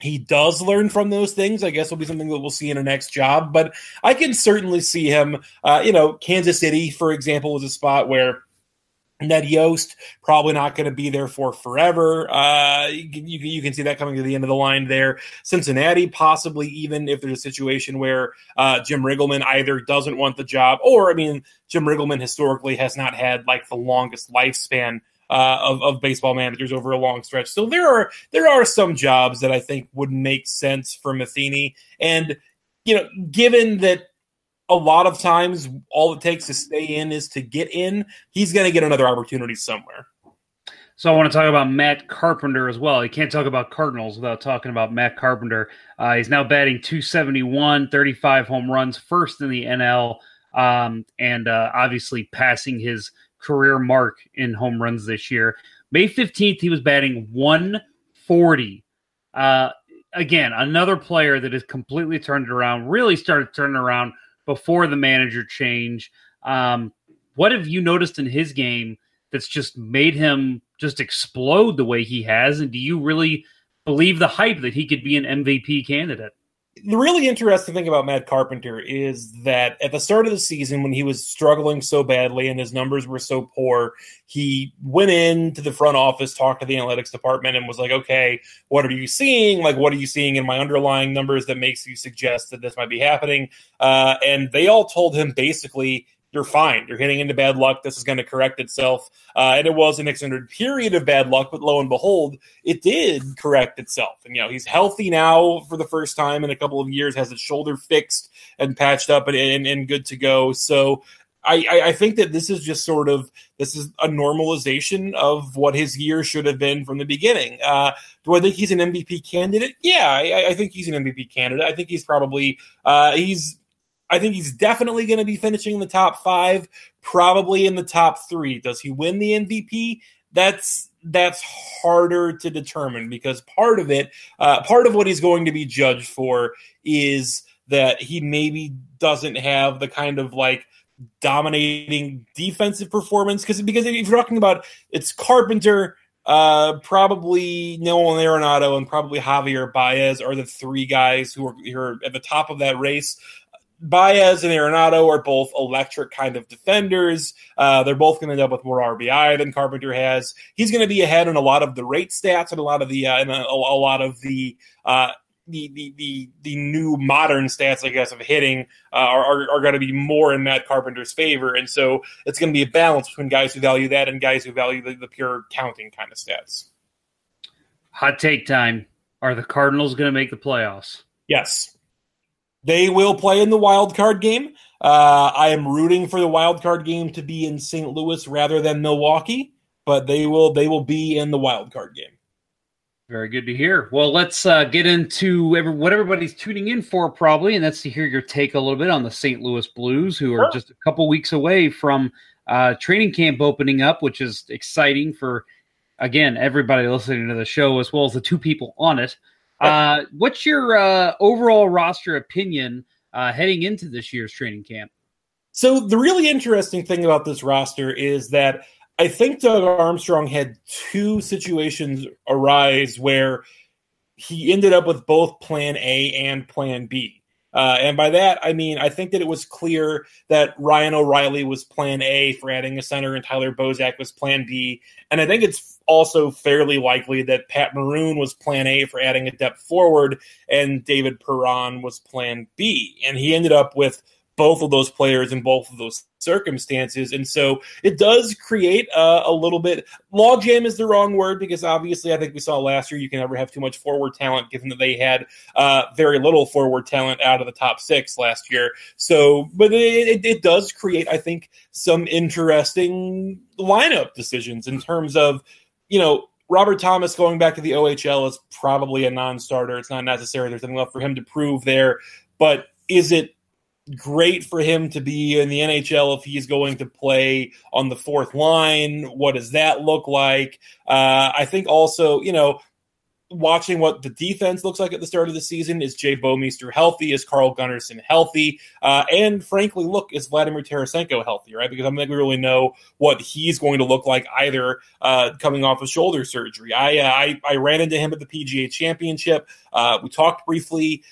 he does learn from those things. I guess will be something that we'll see in a next job. But I can certainly see him. Uh, you know, Kansas City, for example, was a spot where Ned Yost probably not going to be there for forever. Uh, you, you, can see that coming to the end of the line there. Cincinnati, possibly even if there's a situation where uh, Jim Riggleman either doesn't want the job, or I mean, Jim Riggleman historically has not had like the longest lifespan uh, of, of baseball managers over a long stretch. So there are there are some jobs that I think would make sense for Matheny, and you know, given that a lot of times all it takes to stay in is to get in, he's going to get another opportunity somewhere.
So I want to talk about Matt Carpenter as well. You can't talk about Cardinals without talking about Matt Carpenter. Uh, he's now batting 271, 35 home runs, first in the NL, um, and uh, obviously passing his career mark in home runs this year. May 15th, he was batting 140. Uh, again, another player that has completely turned it around, really started turning around before the manager change. Um, what have you noticed in his game that's just made him just explode the way he has? And do you really believe the hype that he could be an MVP candidate?
The really interesting thing about Matt Carpenter is that at the start of the season, when he was struggling so badly and his numbers were so poor, he went into the front office, talked to the analytics department, and was like, "Okay, what are you seeing? Like, what are you seeing in my underlying numbers that makes you suggest that this might be happening?" Uh, and they all told him basically, you're fine. You're hitting into bad luck. This is going to correct itself. Uh, and it was an extended period of bad luck, but lo and behold, it did correct itself. And, you know, he's healthy now for the first time in a couple of years, has his shoulder fixed and patched up and, and, and good to go. So I, I, think that this is just sort of this is a normalization of what his year should have been from the beginning. Uh, do I think he's an MVP candidate? Yeah, I, I think he's an MVP candidate. I think he's probably uh, he's I think he's definitely going to be finishing in the top five, probably in the top three. Does he win the MVP? That's that's harder to determine because part of it, uh, part of what he's going to be judged for is that he maybe doesn't have the kind of like dominating defensive performance because because if you're talking about it's Carpenter, uh, probably Nolan Arenado and probably Javier Baez are the three guys who are, who are at the top of that race. Baez and Arenado are both electric kind of defenders. Uh, they're both going to end up with more RBI than Carpenter has. He's going to be ahead in a lot of the rate stats and a lot of the uh, and a, a, lot of the, uh, the the the the new modern stats, I guess, of hitting uh, are, are, are going to be more in Matt Carpenter's favor, and so it's going to be a balance between guys who value that and guys who value the, the pure counting kind of stats.
Hot take time: Are the Cardinals going to make the playoffs?
Yes. They will play in the wild card game. Uh, I am rooting for the wild card game to be in St. Louis rather than Milwaukee, but they will they will be in the wild card game.
Very good to hear. Well, let's uh, get into every, what everybody's tuning in for, probably, and that's to hear your take a little bit on the St. Louis Blues, who are sure. just a couple weeks away from uh, training camp opening up, which is exciting for, again, everybody listening to the show as well as the two people on it. Uh, what's your uh, overall roster opinion uh, heading into this year's training camp?
So the really interesting thing about this roster is that I think Doug Armstrong had two situations arise where he ended up with both plan A and plan B. Uh, and by that, I mean, I think that it was clear that Ryan O'Reilly was plan A for adding a center and Tyler Bozak was plan B. And I think it's also fairly likely that Pat Maroon was plan A for adding a depth forward and David Perron was plan B. And he ended up with both of those players in both of those circumstances. And so it does create a, a little bit. Logjam is the wrong word because obviously I think we saw last year you can never have too much forward talent given that they had uh, very little forward talent out of the top six last year. So, but it, it, it does create, I think, some interesting lineup decisions in terms of, you know, Robert Thomas going back to the OHL is probably a non starter. It's not necessary. There's nothing left for him to prove there. But is it great for him to be in the NHL if he's going to play on the fourth line. What does that look like? Uh, I think also, you know, watching what the defense looks like at the start of the season. Is Jay Bouwmeester healthy? Is Carl Gunnarsson healthy? Uh, and frankly, look, is Vladimir Tarasenko healthy, right? Because I don't think we really know what he's going to look like either uh, coming off of shoulder surgery. I, uh, I, I ran into him at the PGA Championship. Uh, we talked briefly.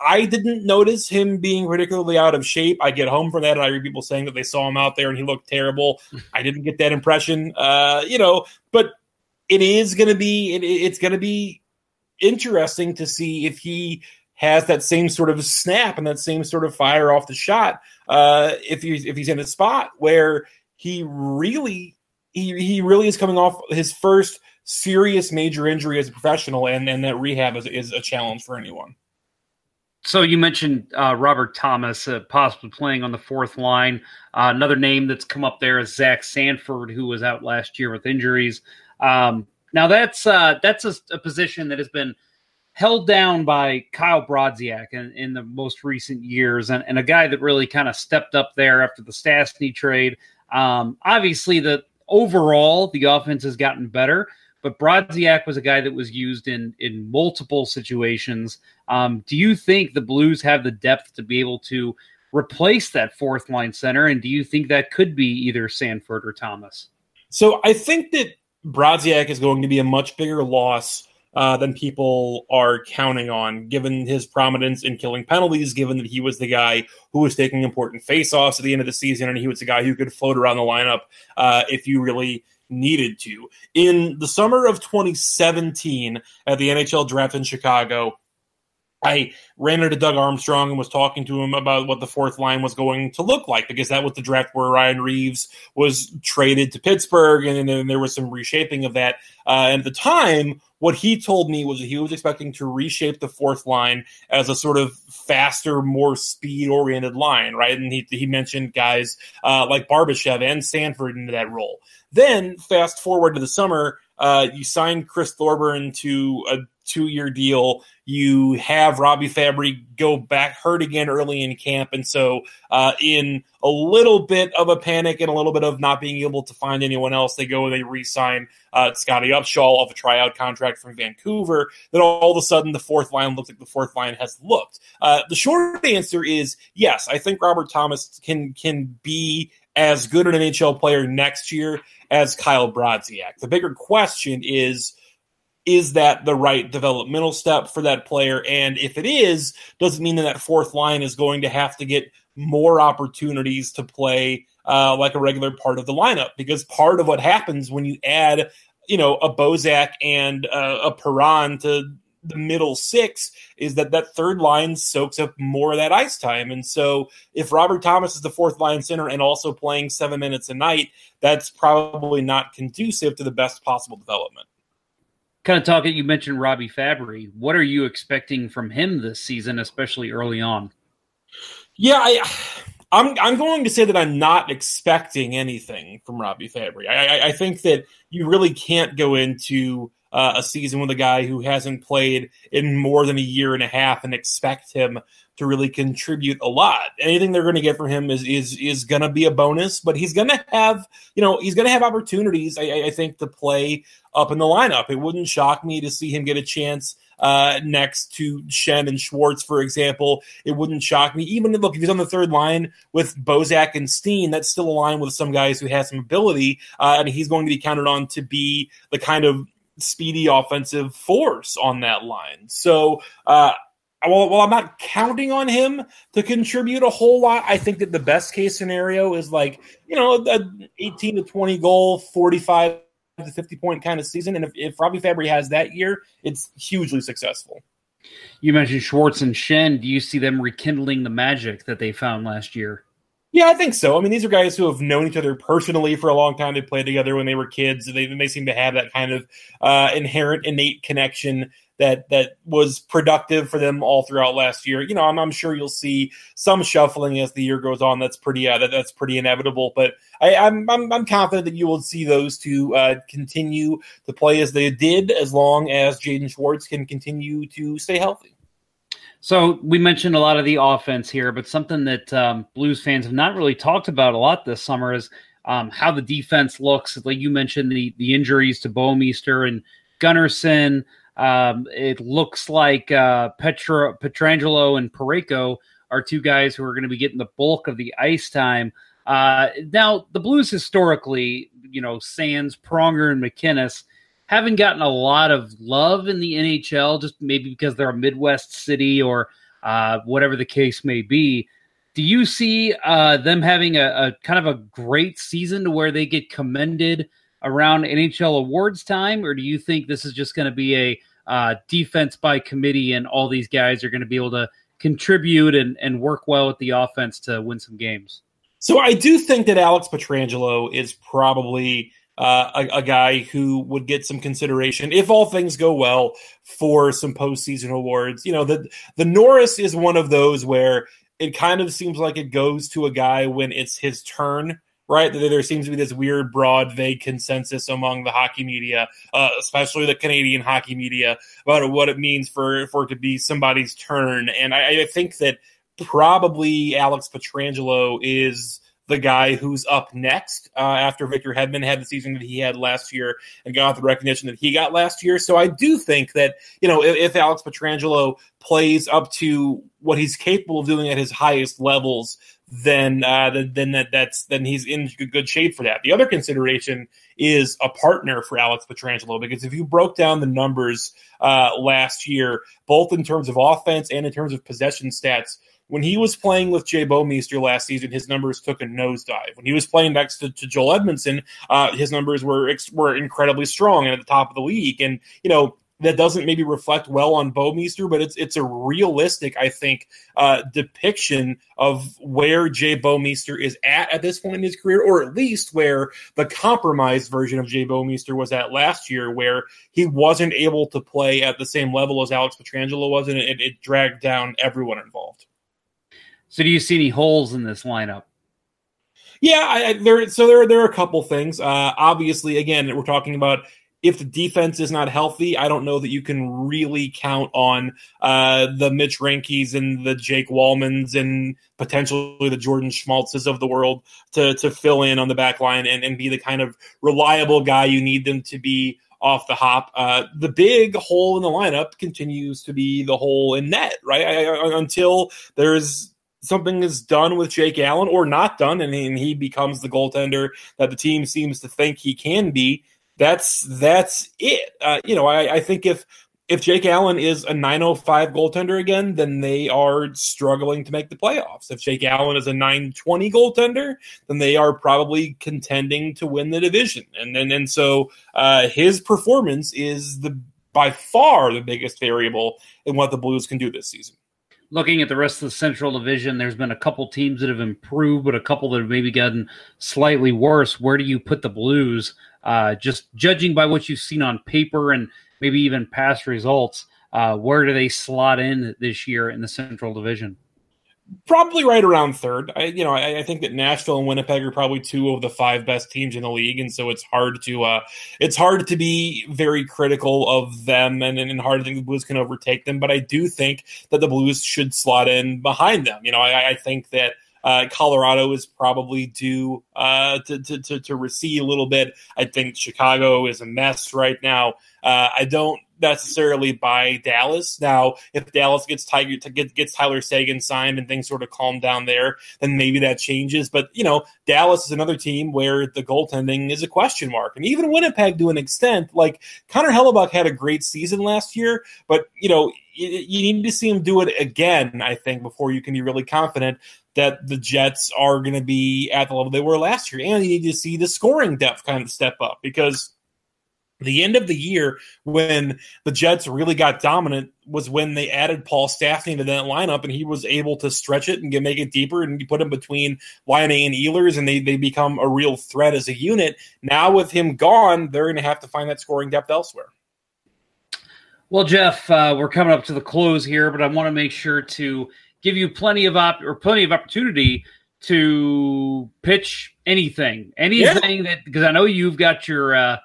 I, didn't notice him being particularly out of shape. I get home from that and I read people saying that they saw him out there and he looked terrible. I didn't get that impression. Uh, you know, but it is going to be it, it's going to be interesting to see if he has that same sort of snap and that same sort of fire off the shot uh, if he's if he's in a spot where he really he, he really is coming off his first serious major injury as a professional and and that rehab is, is a challenge for anyone
so you mentioned uh, Robert Thomas uh, possibly playing on the fourth line. Uh, another name that's come up there is Zach Sanford, who was out last year with injuries. Um, now that's uh, that's a, a, position that has been held down by Kyle Brodziak in, in the most recent years, and, and a guy that really kind of stepped up there after the Stastny trade. Um, obviously, the overall the offense has gotten better, but Brodziak was a guy that was used in in multiple situations. Um, do you think the Blues have the depth to be able to replace that fourth line center, and do you think that could be either Sanford or Thomas?
So I think that Brodziak is going to be a much bigger loss uh, than people are counting on, given his prominence in killing penalties, given that he was the guy who was taking important faceoffs at the end of the season, and he was the guy who could float around the lineup uh, if you really needed to. In the summer of 2017, at the NHL draft in Chicago, I ran into Doug Armstrong and was talking to him about what the fourth line was going to look like because that was the draft where Ryan Reaves was traded to Pittsburgh, and then there was some reshaping of that. Uh, and at the time, what he told me was that he was expecting to reshape the fourth line as a sort of faster, more speed oriented line, right? And he, he mentioned guys uh, like Barbashev and Sanford into that role. Then, fast forward to the summer, uh, you signed Chris Thorburn to a two year deal. You have Robbie Fabbri go back hurt again early in camp. And so, uh, in a little bit of a panic and a little bit of not being able to find anyone else, they go and they re sign uh, Scottie Upshall of a tryout contract from Vancouver. Then all of a sudden, the fourth line looks like the fourth line has looked. Uh, the short answer is yes, I think Robert Thomas can, can be as good an NHL player next year as Kyle Brodziak. The bigger question is is that the right developmental step for that player? And if it is, does it mean that that fourth line is going to have to get more opportunities to play uh, like a regular part of the lineup? Because part of what happens when you add, you know, a Bozak and uh, a Perron to the middle six is that that third line soaks up more of that ice time. And so if Robert Thomas is the fourth line center and also playing seven minutes a night, that's probably not conducive to the best possible development
kind of talking, you mentioned Robbie Fabbri. What are you expecting from him this season, especially early on?
Yeah, I, I'm I'm going to say that I'm not expecting anything from Robbie Fabbri. I, I, I think that you really can't go into uh, a season with a guy who hasn't played in more than a year and a half and expect him to really contribute a lot. Anything they're going to get from him is is is going to be a bonus, but he's going to have you know he's going to have opportunities. I, I, think to play up in the lineup. It wouldn't shock me to see him get a chance uh, next to Schenn and Schwartz, for example, it wouldn't shock me. Even look, if he's on the third line with Bozak and Steen, that's still a line with some guys who have some ability, uh, and he's going to be counted on to be the kind of speedy offensive force on that line. So, uh, well, well, I'm not counting on him to contribute a whole lot. I think that the best case scenario is like, you know, a 18 to 20 goal, 45 to 50 point kind of season. And if, if Robbie Fabbri has that year, it's hugely successful.
You mentioned Schwartz and Schenn. Do you see them rekindling the magic that they found last year?
Yeah, I think so. I mean, these are guys who have known each other personally for a long time. They played together when they were kids. They, they seem to have that kind of uh, inherent, innate connection that that was productive for them all throughout last year. You know, I'm, I'm sure you'll see some shuffling as the year goes on. That's pretty uh, that, that's pretty inevitable. But I, am I'm, I'm I'm confident that you will see those two uh, continue to play as they did, as long as Jaden Schwartz can continue to stay healthy.
So we mentioned a lot of the offense here, but something that um, Blues fans have not really talked about a lot this summer is um, how the defense looks. Like you mentioned, the the injuries to Bouwmeester and Gunnarsson. Um, it looks like uh, Petra, Pietrangelo and Parayko are two guys who are going to be getting the bulk of the ice time. Uh, now, the Blues historically, you know, Sands, Pronger, and MacInnis haven't gotten a lot of love in the NHL, just maybe because they're a Midwest city or uh, whatever the case may be. Do you see uh, them having a, a, kind of a great season to where they get commended around NHL awards time, or do you think this is just going to be a uh, defense by committee and all these guys are going to be able to contribute and, and work well with the offense to win some games?
So I do think that Alex Pietrangelo is probably uh, a, a, guy who would get some consideration if all things go well for some postseason awards. You know, the the Norris is one of those where it kind of seems like it goes to a guy when it's his turn right? There seems to be this weird, broad, vague consensus among the hockey media, uh, especially the Canadian hockey media, about what it means for for it to be somebody's turn. And I, I think that probably Alex Pietrangelo is the guy who's up next uh, after Victor Hedman had the season that he had last year and got the recognition that he got last year. So I do think that, you know, if, if Alex Pietrangelo plays up to what he's capable of doing at his highest levels, then uh, then that that's then he's in good shape for that. The other consideration is a partner for Alex Pietrangelo because if you broke down the numbers uh, last year, both in terms of offense and in terms of possession stats, when he was playing with Jay Bouwmeester last season, his numbers took a nosedive. When he was playing next to, to Joel Edmundson, uh, his numbers were were incredibly strong and at the top of the league. And you know that doesn't maybe reflect well on Bouwmeester, but it's it's a realistic, I think, uh, depiction of where Jay Bouwmeester is at at this point in his career, or at least where the compromised version of Jay Bouwmeester was at last year, where he wasn't able to play at the same level as Alex Pietrangelo was, and it, it dragged down everyone involved.
So, do you see any holes in this lineup?
Yeah, I, there. So there, there are a couple things. Uh, obviously, again, we're talking about if the defense is not healthy, I don't know that you can really count on uh, the Mitch Reinkes and the Jake Walmans and potentially the Jordan Schmaltzes of the world to to fill in on the back line and, and be the kind of reliable guy you need them to be off the hop. Uh, the big hole in the lineup continues to be the hole in net, right? I, I, until there's something is done with Jake Allen or not done, and he, becomes the goaltender that the team seems to think he can be that's that's it. Uh, you know, I, I think if if Jake Allen is a 905 goaltender again, then they are struggling to make the playoffs. If Jake Allen is a 920 goaltender, then they are probably contending to win the division. And and, and so uh, his performance is the by far the biggest variable in what the Blues can do this season.
Looking at the rest of the Central Division, there's been a couple teams that have improved, but a couple that have maybe gotten slightly worse. Where do you put the Blues? Uh, just judging by what you've seen on paper and maybe even past results, uh, where do they slot in this year in the Central Division?
Probably right around third. I, you know, I, I, think that Nashville and Winnipeg are probably two of the five best teams in the league, and so it's hard to uh, it's hard to be very critical of them, and, and hard to think the Blues can overtake them. But I do think that the Blues should slot in behind them. You know, I, I think that uh, Colorado is probably due uh, to, to, to, to recede a little bit. I think Chicago is a mess right now. Uh, I don't necessarily by Dallas. Now, if Dallas gets Tiger gets Tyler Seguin signed and things sort of calm down there, then maybe that changes. But you know, Dallas is another team where the goaltending is a question mark, and even Winnipeg to an extent. Like Connor Hellebuyck had a great season last year, but you know, you, you need to see him do it again. I think before you can be really confident that the Jets are going to be at the level they were last year, and you need to see the scoring depth kind of step up because the end of the year when the Jets really got dominant was when they added Paul Stastny to that lineup, and he was able to stretch it and get, make it deeper, and you put him between Laine and Ehlers, and they they become a real threat as a unit. Now with him gone, they're going to have to find that scoring depth elsewhere.
Well, Jeff, uh, we're coming up to the close here, but I want to make sure to give you plenty of op- or plenty of opportunity to pitch anything, anything yeah. that because I know you've got your. Uh,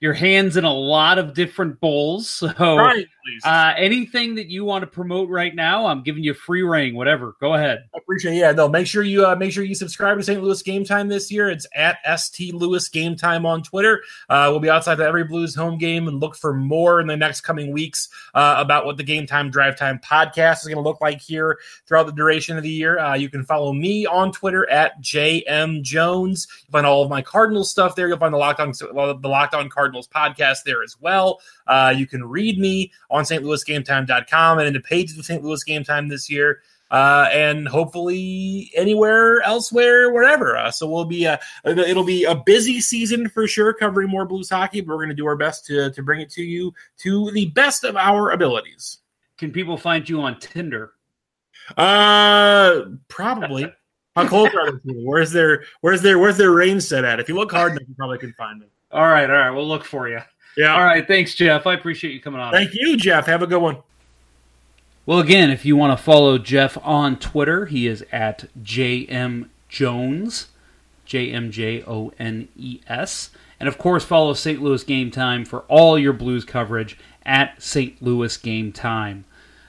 your hands in a lot of different bowls. So, right, uh, anything that you want to promote right now, I'm giving you free reign. Whatever, go ahead.
I appreciate. It. Yeah, no. Make sure you uh, make sure you subscribe to St. Louis Game Time this year. It's at St. Louis Game Time on Twitter. Uh, we'll be outside of every Blues home game and look for more in the next coming weeks uh, about what the Game Time Drive Time podcast is going to look like here throughout the duration of the year. Uh, you can follow me on Twitter at JM Jones. You'll find all of my Cardinals stuff there. You'll find the Locked On the Locked On Cardinals podcast there as well. Uh, you can read me on stlouisgametime.com and in the pages of St. Louis Game Time this year. Uh, and hopefully anywhere elsewhere, wherever. Uh, so we'll be a, it'll be a busy season for sure, covering more Blues hockey. But we're going to do our best to to bring it to you to the best of our abilities.
Can people find you on Tinder?
Uh, probably. How close are they? Where's their Where's their Where's their range set at? If you look hard enough, you probably can find them.
All right, all right. We'll look for you.
Yeah.
All right. Thanks, Jeff. I appreciate you coming on.
Thank you, Jeff. Have a good one.
Well, again, if you want to follow Jeff on Twitter, he is at JM Jones, J M J O N E S. And of course, follow St. Louis Game Time for all your Blues coverage at St. Louis Game Time.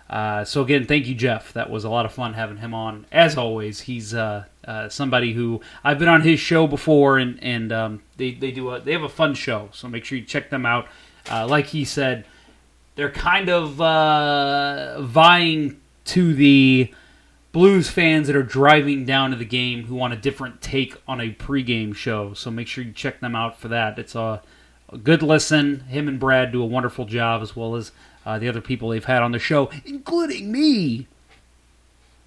Uh, so again, thank you, Jeff. That was a lot of fun having him on. As always, he's uh, uh, somebody who I've been on his show before, and and um, they they do a they have a fun show. So make sure you check them out. Uh, like he said, they're kind of uh, vying to the Blues fans that are driving down to the game who want a different take on a pregame show. So make sure you check them out for that. It's a, a good listen. Him and Brad do a wonderful job, as well as uh, the other people they've had on the show, including me.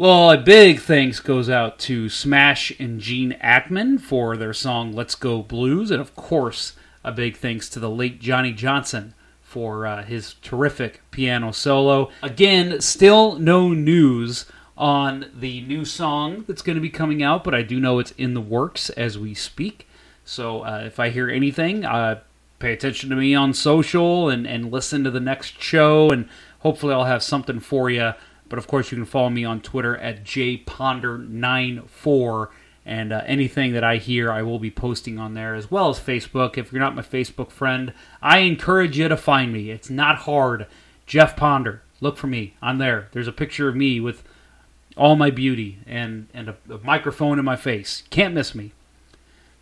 Well, a big thanks goes out to Smash and Gene Ackman for their song Let's Go Blues, and of course, a big thanks to the late Johnny Johnson for uh, his terrific piano solo. Again, still no news on the new song that's going to be coming out, but I do know it's in the works as we speak. So uh, if I hear anything, uh, pay attention to me on social and, and listen to the next show, and hopefully I'll have something for you. But of course, you can follow me on Twitter at jponder94, and uh, anything that I hear, I will be posting on there as well as Facebook. If you're not my Facebook friend, I encourage you to find me. It's not hard. Jeff Ponder, look for me. I'm there. There's a picture of me with all my beauty and and a, a microphone in my face. Can't miss me.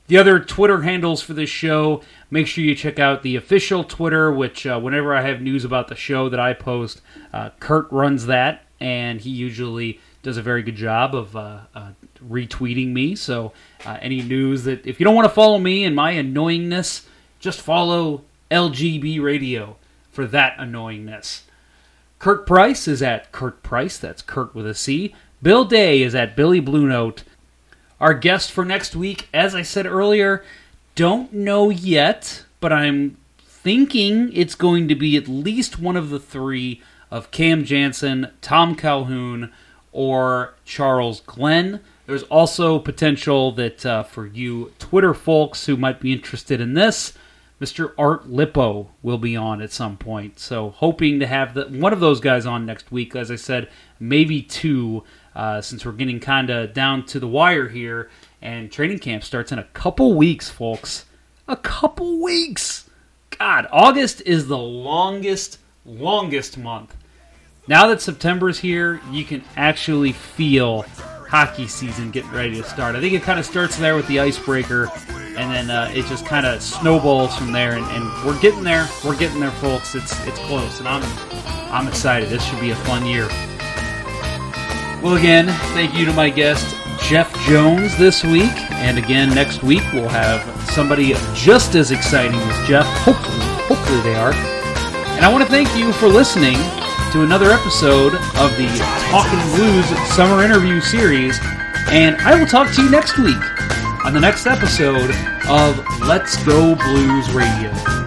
The other Twitter handles for this show, make sure you check out the official Twitter, which uh, whenever I have news about the show that I post, uh, Kurt runs that, and he usually does a very good job of uh, uh retweeting me. So uh, any news that, if you don't want to follow me and my annoyingness, just follow LGB Radio for that annoyingness. Kurt Price is at Kurt Price, that's Kurt with a C. Bill Day is at Billy Blue Note. Our guest for next week, as I said earlier, don't know yet, but I'm thinking it's going to be at least one of the three of Cam Janssen, Tom Calhoun, or Charles Glenn. There's also potential that uh, for you Twitter folks who might be interested in this, Mr. Art Lippo will be on at some point. So hoping to have the, one of those guys on next week. As I said, maybe two uh, since we're getting kind of down to the wire here. And training camp starts in a couple weeks, folks. A couple weeks. God, August is the longest, longest month. Now that September's here, you can actually feel hockey season getting ready to start. I think it kind of starts there with the icebreaker,
and then uh, it just kind of snowballs from there. And, and we're getting there. We're getting there, folks. It's it's close, and I'm I'm excited. This should be a fun year. Well, again, thank you to my guest Jeff Jones this week, and again next week we'll have somebody just as exciting as Jeff. Hopefully, hopefully they are. And I want to thank you for listening to another episode of the Talking Blues Summer Interview Series. And I will talk to you next week on the next episode of Let's Go Blues Radio.